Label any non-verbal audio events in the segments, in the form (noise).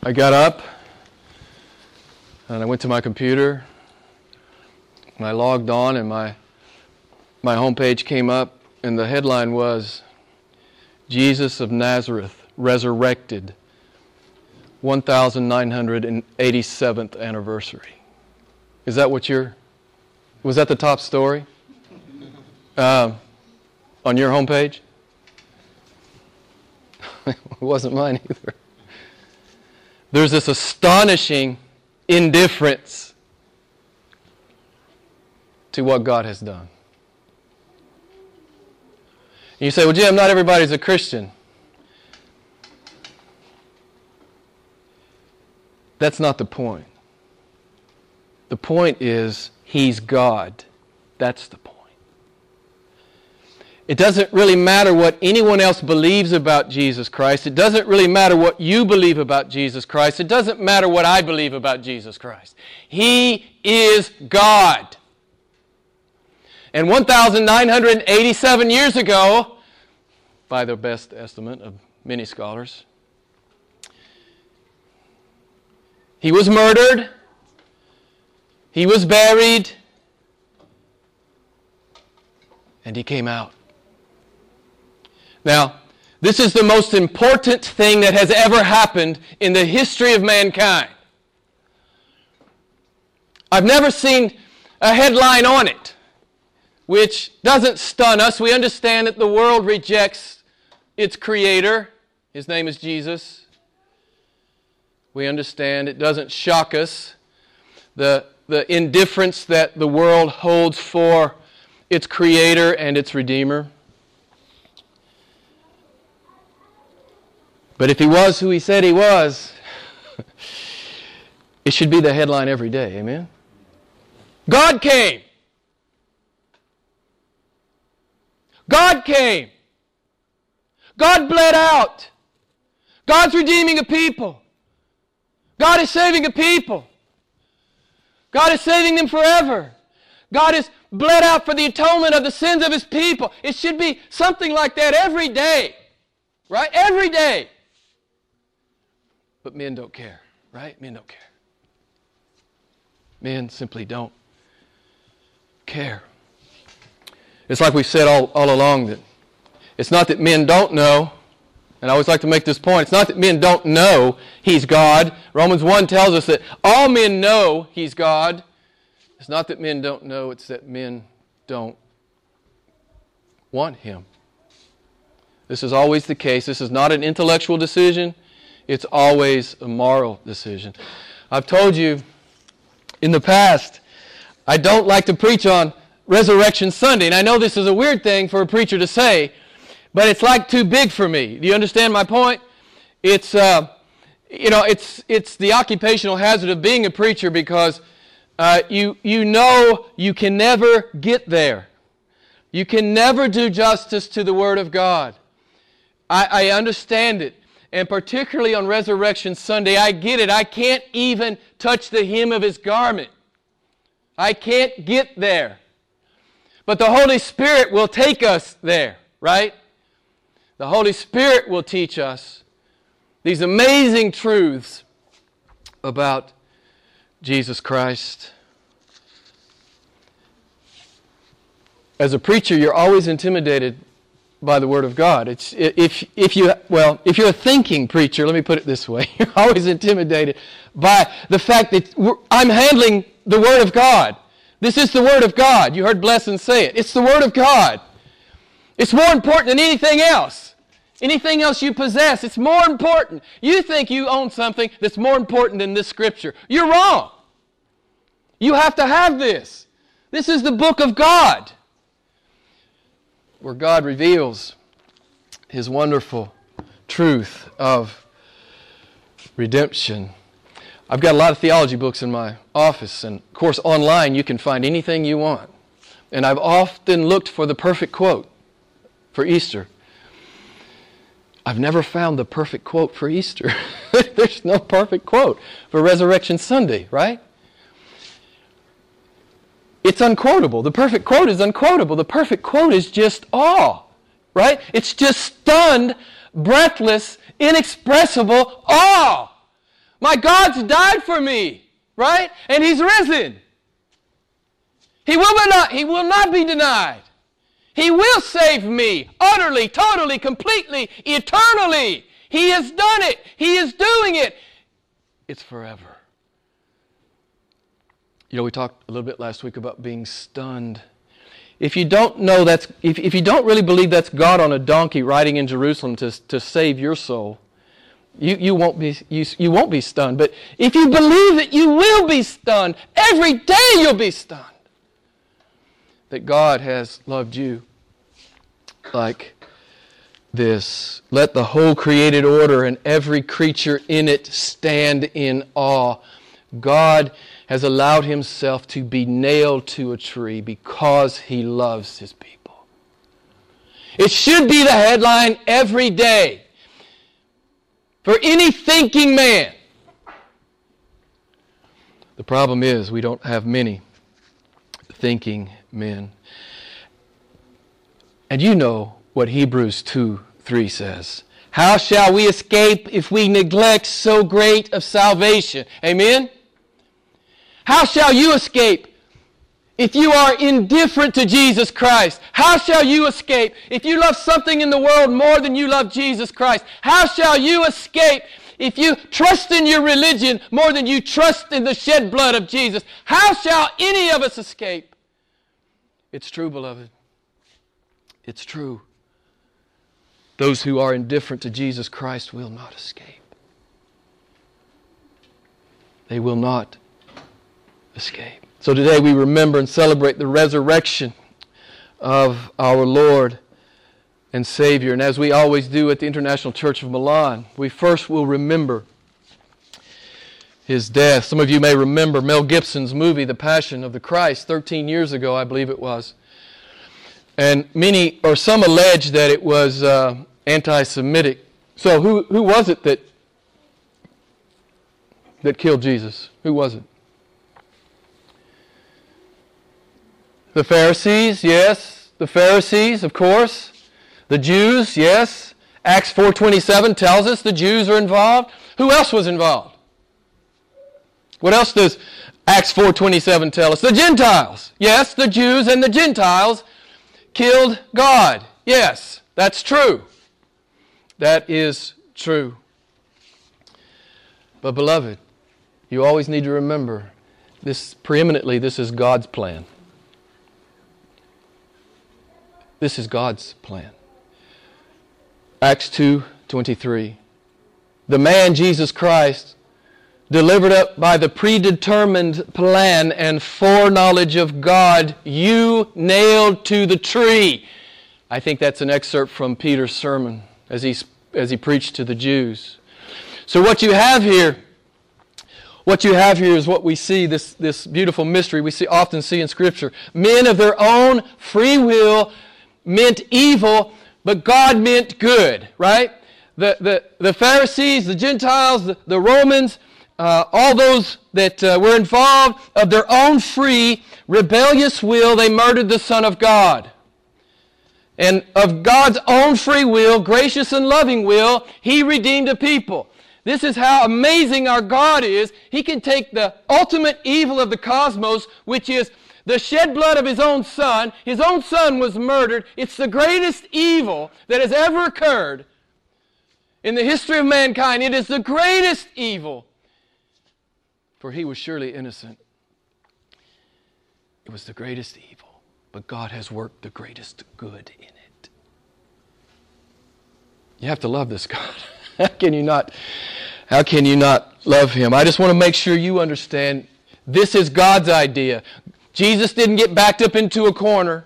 I got up and I went to my computer and I logged on and my my homepage came up and the headline was Jesus of Nazareth resurrected 1987th anniversary. Is that what you're was that the top story? Uh, on your homepage? (laughs) it wasn't mine either. There's this astonishing indifference to what God has done. And you say, well, Jim, not everybody's a Christian. That's not the point. The point is, He's God. That's the point. It doesn't really matter what anyone else believes about Jesus Christ. It doesn't really matter what you believe about Jesus Christ. It doesn't matter what I believe about Jesus Christ. He is God. And 1,987 years ago, by the best estimate of many scholars, he was murdered, he was buried, and he came out. Now, this is the most important thing that has ever happened in the history of mankind. I've never seen a headline on it which doesn't stun us. We understand that the world rejects its creator. His name is Jesus. We understand it doesn't shock us. The, the indifference that the world holds for its creator and its redeemer. But if he was who he said he was, (laughs) it should be the headline every day. Amen? God came. God came. God bled out. God's redeeming a people. God is saving a people. God is saving them forever. God is bled out for the atonement of the sins of his people. It should be something like that every day. Right? Every day. But men don't care, right? Men don't care. Men simply don't care. It's like we've said all, all along that it's not that men don't know, and I always like to make this point. It's not that men don't know He's God. Romans 1 tells us that all men know He's God. It's not that men don't know, it's that men don't want Him. This is always the case. This is not an intellectual decision. It's always a moral decision. I've told you in the past, I don't like to preach on Resurrection Sunday. And I know this is a weird thing for a preacher to say, but it's like too big for me. Do you understand my point? It's, uh, you know, it's, it's the occupational hazard of being a preacher because uh, you, you know you can never get there. You can never do justice to the Word of God. I, I understand it and particularly on Resurrection Sunday, I get it. I can't even touch the hem of his garment. I can't get there. But the Holy Spirit will take us there, right? The Holy Spirit will teach us these amazing truths about Jesus Christ. As a preacher, you're always intimidated by the Word of God. It's, if, if, you, well, if you're a thinking preacher, let me put it this way, (laughs) you're always intimidated by the fact that I'm handling the Word of God. This is the Word of God. You heard Blesson say it. It's the Word of God. It's more important than anything else. Anything else you possess, it's more important. You think you own something that's more important than this Scripture. You're wrong. You have to have this. This is the book of God where God reveals His wonderful truth of redemption. I've got a lot of theology books in my office, and of course, online you can find anything you want. And I've often looked for the perfect quote for Easter. I've never found the perfect quote for Easter. (laughs) There's no perfect quote for Resurrection Sunday, right? It's unquotable. The perfect quote is unquotable. The perfect quote is just awe, right? It's just stunned, breathless, inexpressible awe. My God's died for me, right? And He's risen. He will not, he will not be denied. He will save me utterly, totally, completely, eternally. He has done it. He is doing it. It's forever. You know, we talked a little bit last week about being stunned. If you don't know that's, if, if you don't really believe that's God on a donkey riding in Jerusalem to, to save your soul, you, you, won't be, you, you won't be stunned. But if you believe it, you will be stunned, every day you'll be stunned. That God has loved you like this. Let the whole created order and every creature in it stand in awe. God has allowed himself to be nailed to a tree because he loves his people. It should be the headline every day for any thinking man. The problem is we don't have many thinking men. And you know what Hebrews 2 3 says. How shall we escape if we neglect so great of salvation? Amen? How shall you escape if you are indifferent to Jesus Christ? How shall you escape if you love something in the world more than you love Jesus Christ? How shall you escape if you trust in your religion more than you trust in the shed blood of Jesus? How shall any of us escape? It's true, beloved. It's true. Those who are indifferent to Jesus Christ will not escape. They will not escape. So today we remember and celebrate the resurrection of our Lord and Savior. And as we always do at the International Church of Milan, we first will remember his death. Some of you may remember Mel Gibson's movie, The Passion of the Christ, 13 years ago, I believe it was. And many, or some allege that it was uh, anti Semitic. So, who, who was it that, that killed Jesus? Who was it? The Pharisees, yes. The Pharisees, of course. The Jews, yes. Acts 4:27 tells us the Jews are involved. Who else was involved? What else does Acts 4:27 tell us? The Gentiles. Yes, the Jews and the Gentiles killed God. Yes, that's true. That is true. But, beloved, you always need to remember this preeminently, this is God's plan. This is God's plan. Acts 2:23. The man Jesus Christ delivered up by the predetermined plan and foreknowledge of God, you nailed to the tree. I think that's an excerpt from Peter's sermon as he, as he preached to the Jews. So, what you have here, what you have here is what we see, this, this beautiful mystery we see, often see in Scripture. Men of their own free will meant evil, but God meant good, right? The, the, the Pharisees, the Gentiles, the, the Romans, uh, all those that uh, were involved of their own free, rebellious will, they murdered the Son of God. And of God's own free will, gracious and loving will, He redeemed a people. This is how amazing our God is. He can take the ultimate evil of the cosmos, which is the shed blood of His own Son. His own Son was murdered. It's the greatest evil that has ever occurred in the history of mankind. It is the greatest evil for he was surely innocent. It was the greatest evil, but God has worked the greatest good in it. You have to love this God. (laughs) how can you not how can you not love him? I just want to make sure you understand this is God's idea. Jesus didn't get backed up into a corner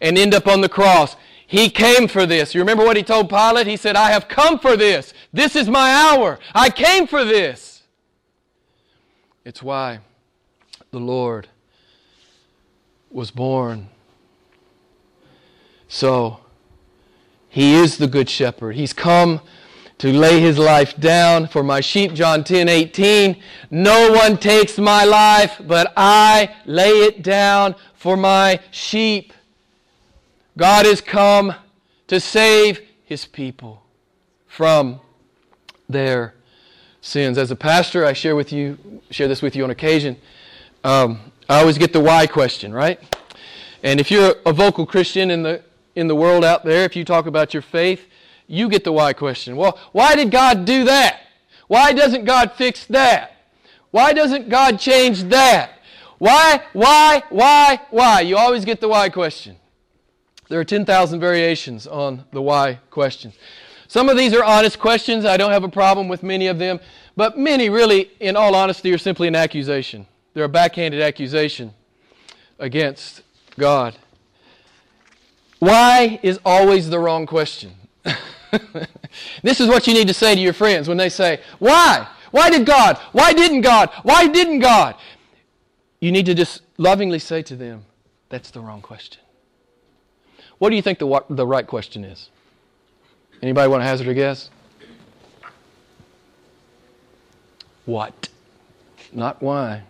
and end up on the cross. He came for this. You remember what he told Pilate? He said, I have come for this. This is my hour. I came for this. It's why the Lord was born. So, He is the Good Shepherd. He's come to lay His life down for my sheep. John 10 18. No one takes my life, but I lay it down for my sheep. God has come to save His people from their sins. As a pastor, I share with you share this with you on occasion. Um, I always get the why question, right? And if you're a vocal Christian in the in the world out there, if you talk about your faith, you get the why question. Well, why did God do that? Why doesn't God fix that? Why doesn't God change that? Why, why, why, why? You always get the why question. There are 10,000 variations on the why question. Some of these are honest questions. I don't have a problem with many of them. But many, really, in all honesty, are simply an accusation. They're a backhanded accusation against God. Why is always the wrong question. (laughs) (laughs) this is what you need to say to your friends when they say, Why? Why did God? Why didn't God? Why didn't God? You need to just lovingly say to them, That's the wrong question. What do you think the, the right question is? Anybody want to hazard a guess? What? Not why.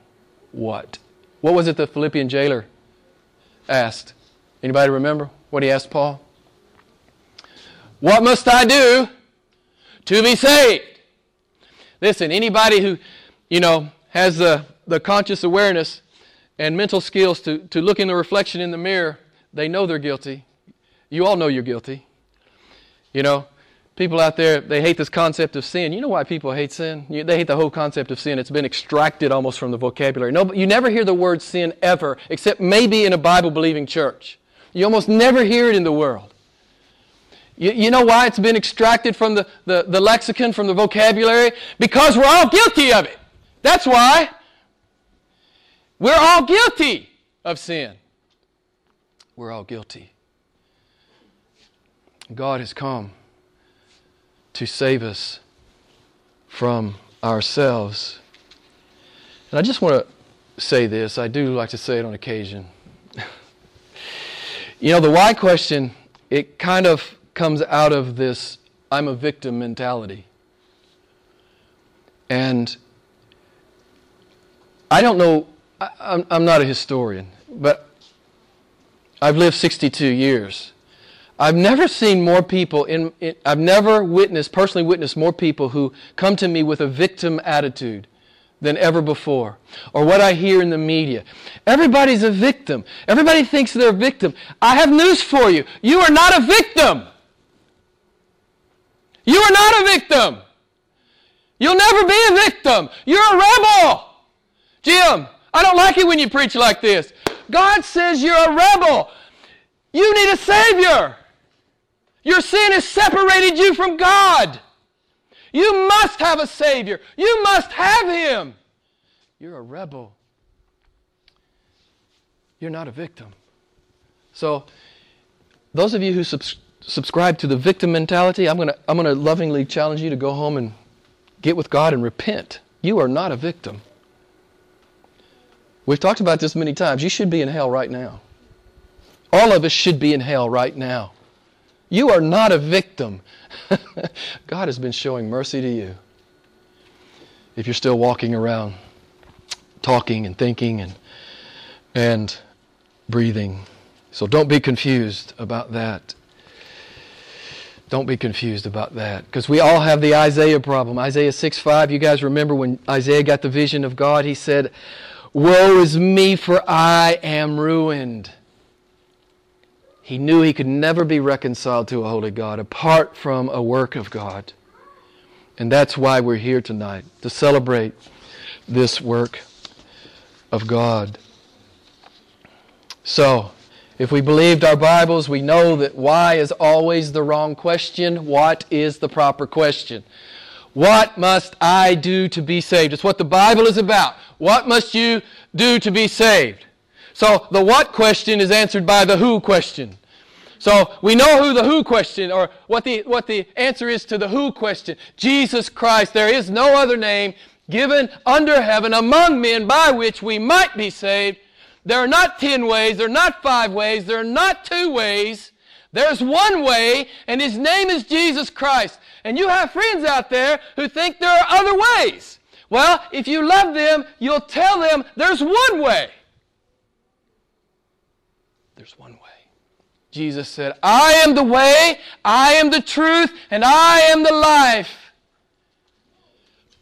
What? What was it the Philippian jailer asked? Anybody remember what he asked Paul? What must I do to be saved? Listen, anybody who, you know, has the, the conscious awareness and mental skills to, to look in the reflection in the mirror, they know they're guilty. You all know you're guilty. You know, people out there, they hate this concept of sin. You know why people hate sin? They hate the whole concept of sin. It's been extracted almost from the vocabulary. No, you never hear the word sin ever, except maybe in a Bible believing church. You almost never hear it in the world. You, you know why it's been extracted from the, the, the lexicon, from the vocabulary? Because we're all guilty of it. That's why. We're all guilty of sin. We're all guilty. God has come to save us from ourselves. And I just want to say this. I do like to say it on occasion. (laughs) you know, the why question, it kind of comes out of this I'm a victim mentality. And I don't know, I, am not a historian, but I've lived 62 years. I've never seen more people in, in, I've never witnessed, personally witnessed more people who come to me with a victim attitude than ever before. Or what I hear in the media. Everybody's a victim. Everybody thinks they're a victim. I have news for you. You are not a victim. You are not a victim. You'll never be a victim. You're a rebel. Jim, I don't like it when you preach like this. God says you're a rebel. You need a Savior. Your sin has separated you from God. You must have a Savior. You must have Him. You're a rebel. You're not a victim. So, those of you who subscribe, subscribe to the victim mentality, I'm going to I'm going to lovingly challenge you to go home and get with God and repent. You are not a victim. We've talked about this many times. You should be in hell right now. All of us should be in hell right now. You are not a victim. (laughs) God has been showing mercy to you. If you're still walking around talking and thinking and and breathing. So don't be confused about that. Don't be confused about that. Because we all have the Isaiah problem. Isaiah 6 5, you guys remember when Isaiah got the vision of God, he said, Woe is me, for I am ruined. He knew he could never be reconciled to a holy God apart from a work of God. And that's why we're here tonight, to celebrate this work of God. So, if we believed our Bibles, we know that why is always the wrong question. What is the proper question? What must I do to be saved? It's what the Bible is about. What must you do to be saved? So the what question is answered by the who question. So we know who the who question or what the, what the answer is to the who question. Jesus Christ. There is no other name given under heaven among men by which we might be saved. There are not ten ways, there are not five ways, there are not two ways. There's one way, and his name is Jesus Christ. And you have friends out there who think there are other ways. Well, if you love them, you'll tell them there's one way. There's one way. Jesus said, I am the way, I am the truth, and I am the life.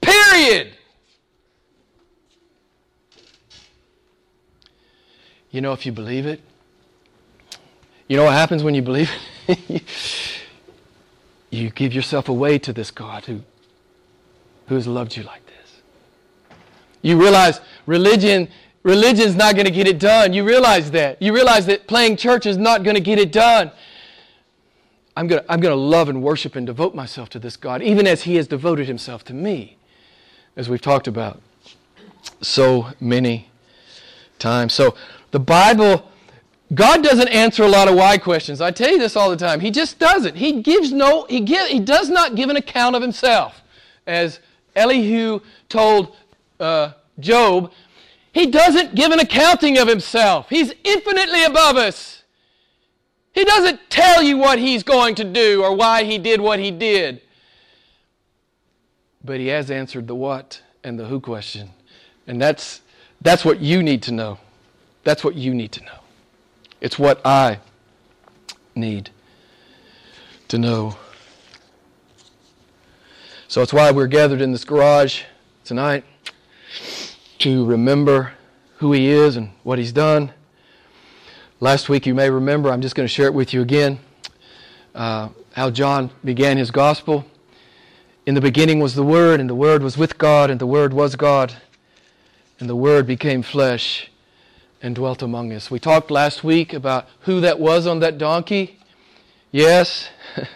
Period. You know, if you believe it, you know what happens when you believe it? (laughs) you give yourself away to this God who, who has loved you like this. You realize religion religion's not going to get it done. You realize that. You realize that playing church is not going to get it done. I'm going to, I'm going to love and worship and devote myself to this God, even as He has devoted Himself to me, as we've talked about so many times. So the Bible, God doesn't answer a lot of why questions. I tell you this all the time. He just doesn't. He gives no, he, give, he does not give an account of Himself. As Elihu told uh, Job, he doesn't give an accounting of Himself. He's infinitely above us. He doesn't tell you what he's going to do or why he did what he did. But he has answered the what and the who question. And that's, that's what you need to know. That's what you need to know. It's what I need to know. So it's why we're gathered in this garage tonight to remember who he is and what he's done Last week, you may remember, I'm just going to share it with you again, uh, how John began his gospel. In the beginning was the Word, and the Word was with God, and the Word was God, and the Word became flesh and dwelt among us. We talked last week about who that was on that donkey. Yes, (laughs)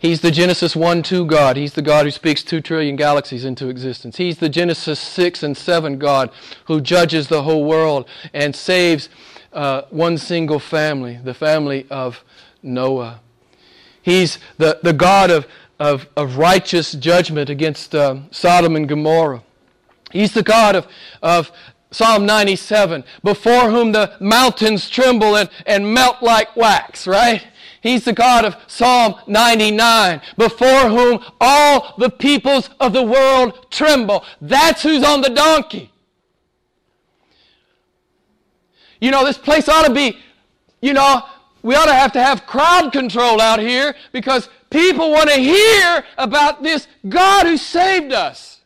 He's the Genesis 1 2 God. He's the God who speaks 2 trillion galaxies into existence. He's the Genesis 6 and 7 God who judges the whole world and saves uh, one single family, the family of Noah. He's the, the God of, of, of righteous judgment against um, Sodom and Gomorrah. He's the God of, of Psalm 97, before whom the mountains tremble and, and melt like wax, right? He's the God of Psalm 99, before whom all the peoples of the world tremble. That's who's on the donkey. You know, this place ought to be, you know, we ought to have to have crowd control out here because people want to hear about this God who saved us.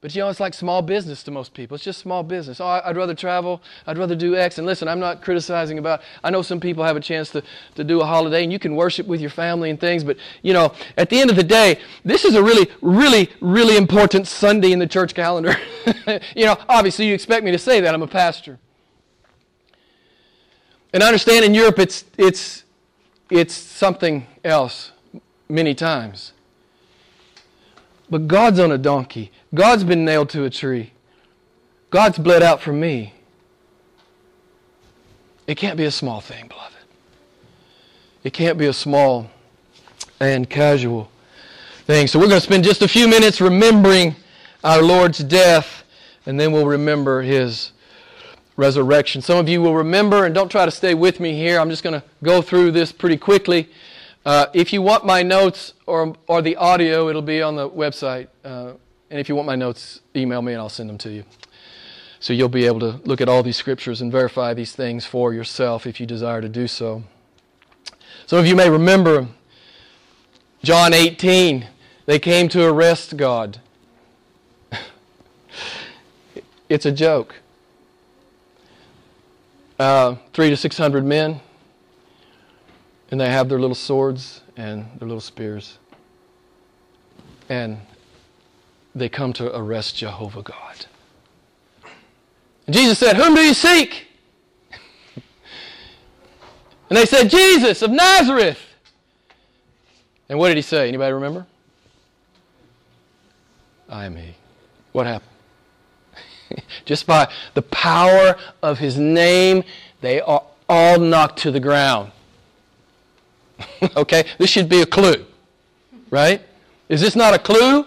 But you know, it's like small business to most people. It's just small business. Oh, I'd rather travel. I'd rather do X. And listen, I'm not criticizing about, I know some people have a chance to, to do a holiday and you can worship with your family and things. But, you know, at the end of the day, this is a really, really, really important Sunday in the church calendar. (laughs) you know, obviously you expect me to say that. I'm a pastor. And I understand in Europe it's, it's, it's something else many times. But God's on a donkey. God's been nailed to a tree. God's bled out for me. It can't be a small thing, beloved. It can't be a small and casual thing. So we're going to spend just a few minutes remembering our Lord's death, and then we'll remember his resurrection. Some of you will remember, and don't try to stay with me here. I'm just going to go through this pretty quickly. Uh, if you want my notes or, or the audio, it'll be on the website. Uh, and if you want my notes, email me and I'll send them to you. So you'll be able to look at all these scriptures and verify these things for yourself if you desire to do so. Some of you may remember John 18. They came to arrest God. (laughs) it's a joke. Uh, three to six hundred men and they have their little swords and their little spears. And they come to arrest Jehovah God. And Jesus said, Whom do you seek? and they said, Jesus of Nazareth. And what did he say? Anybody remember? I am he. What happened? (laughs) Just by the power of his name, they are all knocked to the ground. (laughs) okay? This should be a clue, right? Is this not a clue?